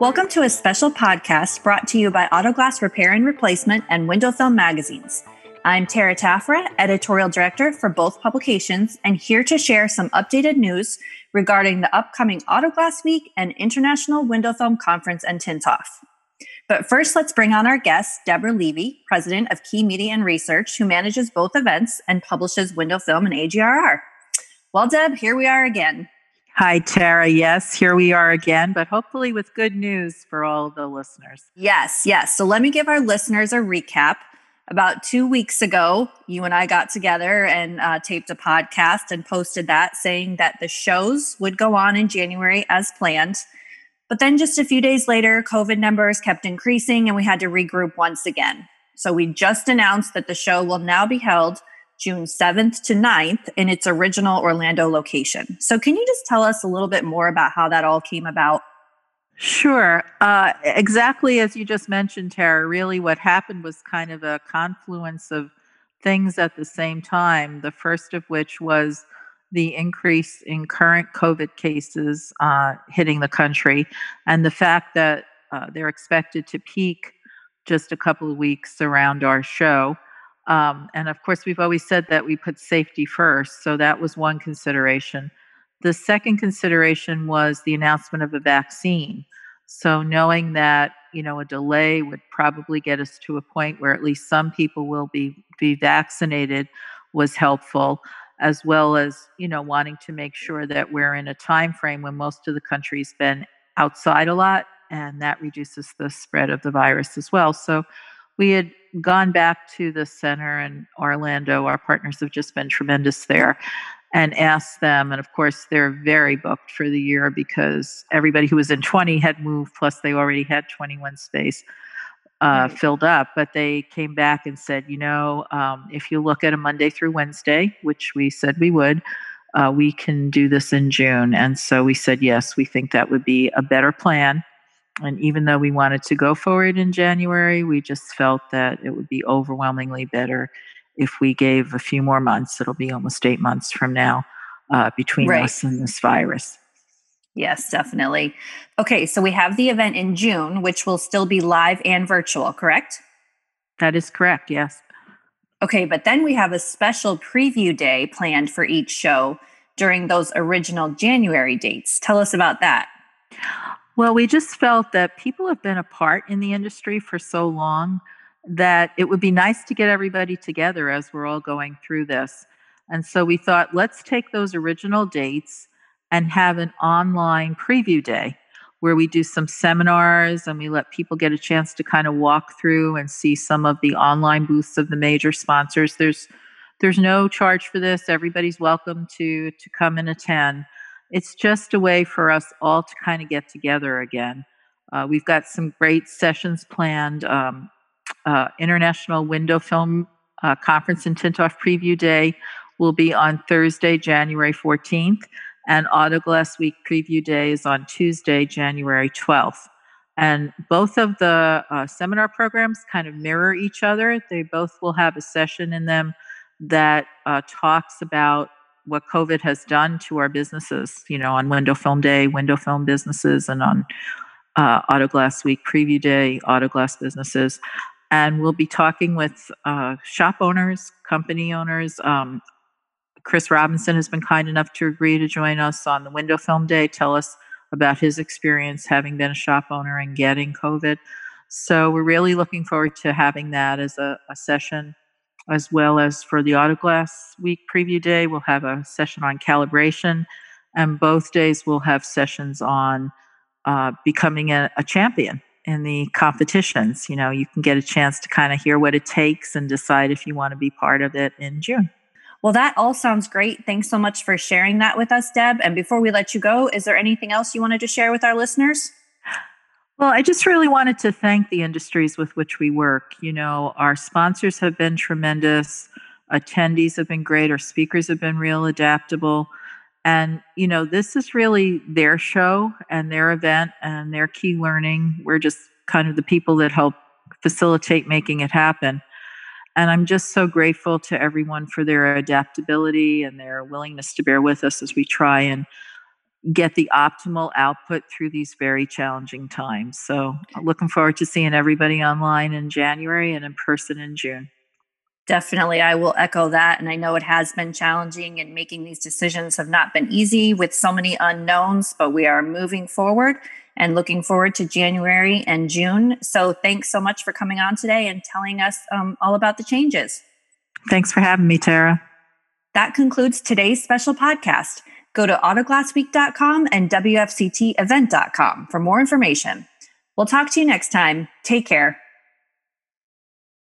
Welcome to a special podcast brought to you by Autoglass Repair and Replacement and Window Film Magazines. I'm Tara Taffera, editorial director for both publications, and here to share some updated news regarding the upcoming Autoglass Week and International Window Film Conference and Tintoff. But first, let's bring on our guest, Deborah Levy, president of Key Media and Research, who manages both events and publishes Window Film and AGRR. Well, Deb, here we are again. Hi, Tara. Yes, here we are again, but hopefully with good news for all the listeners. Yes, yes. So let me give our listeners a recap. About two weeks ago, you and I got together and uh, taped a podcast and posted that saying that the shows would go on in January as planned. But then just a few days later, COVID numbers kept increasing and we had to regroup once again. So we just announced that the show will now be held June 7th to 9th in its original Orlando location. So, can you just tell us a little bit more about how that all came about? Sure. Uh, exactly as you just mentioned, Tara, really what happened was kind of a confluence of things at the same time. The first of which was the increase in current COVID cases uh, hitting the country, and the fact that uh, they're expected to peak just a couple of weeks around our show. Um, and of course, we've always said that we put safety first. So that was one consideration. The second consideration was the announcement of a vaccine. So knowing that, you know, a delay would probably get us to a point where at least some people will be, be vaccinated was helpful as well as you know wanting to make sure that we're in a time frame when most of the country's been outside a lot and that reduces the spread of the virus as well so we had gone back to the center in Orlando. Our partners have just been tremendous there and asked them. And of course, they're very booked for the year because everybody who was in 20 had moved, plus they already had 21 space uh, filled up. But they came back and said, you know, um, if you look at a Monday through Wednesday, which we said we would, uh, we can do this in June. And so we said, yes, we think that would be a better plan and even though we wanted to go forward in January, we just felt that it would be overwhelmingly better if we gave a few more months. It'll be almost eight months from now uh, between right. us and this virus. Yes, definitely. Okay, so we have the event in June, which will still be live and virtual, correct? That is correct, yes. Okay, but then we have a special preview day planned for each show during those original January dates. Tell us about that. Well, we just felt that people have been apart in the industry for so long that it would be nice to get everybody together as we're all going through this. And so we thought, let's take those original dates and have an online preview day where we do some seminars and we let people get a chance to kind of walk through and see some of the online booths of the major sponsors. There's there's no charge for this. Everybody's welcome to to come and attend it's just a way for us all to kind of get together again. Uh, we've got some great sessions planned. Um, uh, International Window Film uh, Conference and Tintoff Preview Day will be on Thursday, January 14th, and Autoglass Week Preview Day is on Tuesday, January 12th. And both of the uh, seminar programs kind of mirror each other. They both will have a session in them that uh, talks about what COVID has done to our businesses, you know, on Window Film Day, window film businesses, and on uh, Autoglass Week Preview Day, Auto Glass businesses. And we'll be talking with uh, shop owners, company owners. Um, Chris Robinson has been kind enough to agree to join us on the Window Film Day, tell us about his experience having been a shop owner and getting COVID. So we're really looking forward to having that as a, a session as well as for the Autoglass Week preview day, we'll have a session on calibration. And both days we'll have sessions on uh, becoming a, a champion in the competitions. You know, you can get a chance to kind of hear what it takes and decide if you want to be part of it in June. Well, that all sounds great. Thanks so much for sharing that with us, Deb. And before we let you go, is there anything else you wanted to share with our listeners? Well, I just really wanted to thank the industries with which we work. You know, our sponsors have been tremendous, attendees have been great, our speakers have been real adaptable. And, you know, this is really their show and their event and their key learning. We're just kind of the people that help facilitate making it happen. And I'm just so grateful to everyone for their adaptability and their willingness to bear with us as we try and get the optimal output through these very challenging times. So, looking forward to seeing everybody online in January and in person in June. Definitely, I will echo that. And I know it has been challenging, and making these decisions have not been easy with so many unknowns, but we are moving forward and looking forward to January and June. So, thanks so much for coming on today and telling us um, all about the changes. Thanks for having me, Tara. That concludes today's special podcast. Go to autoglassweek.com and WFCTevent.com for more information. We'll talk to you next time. Take care.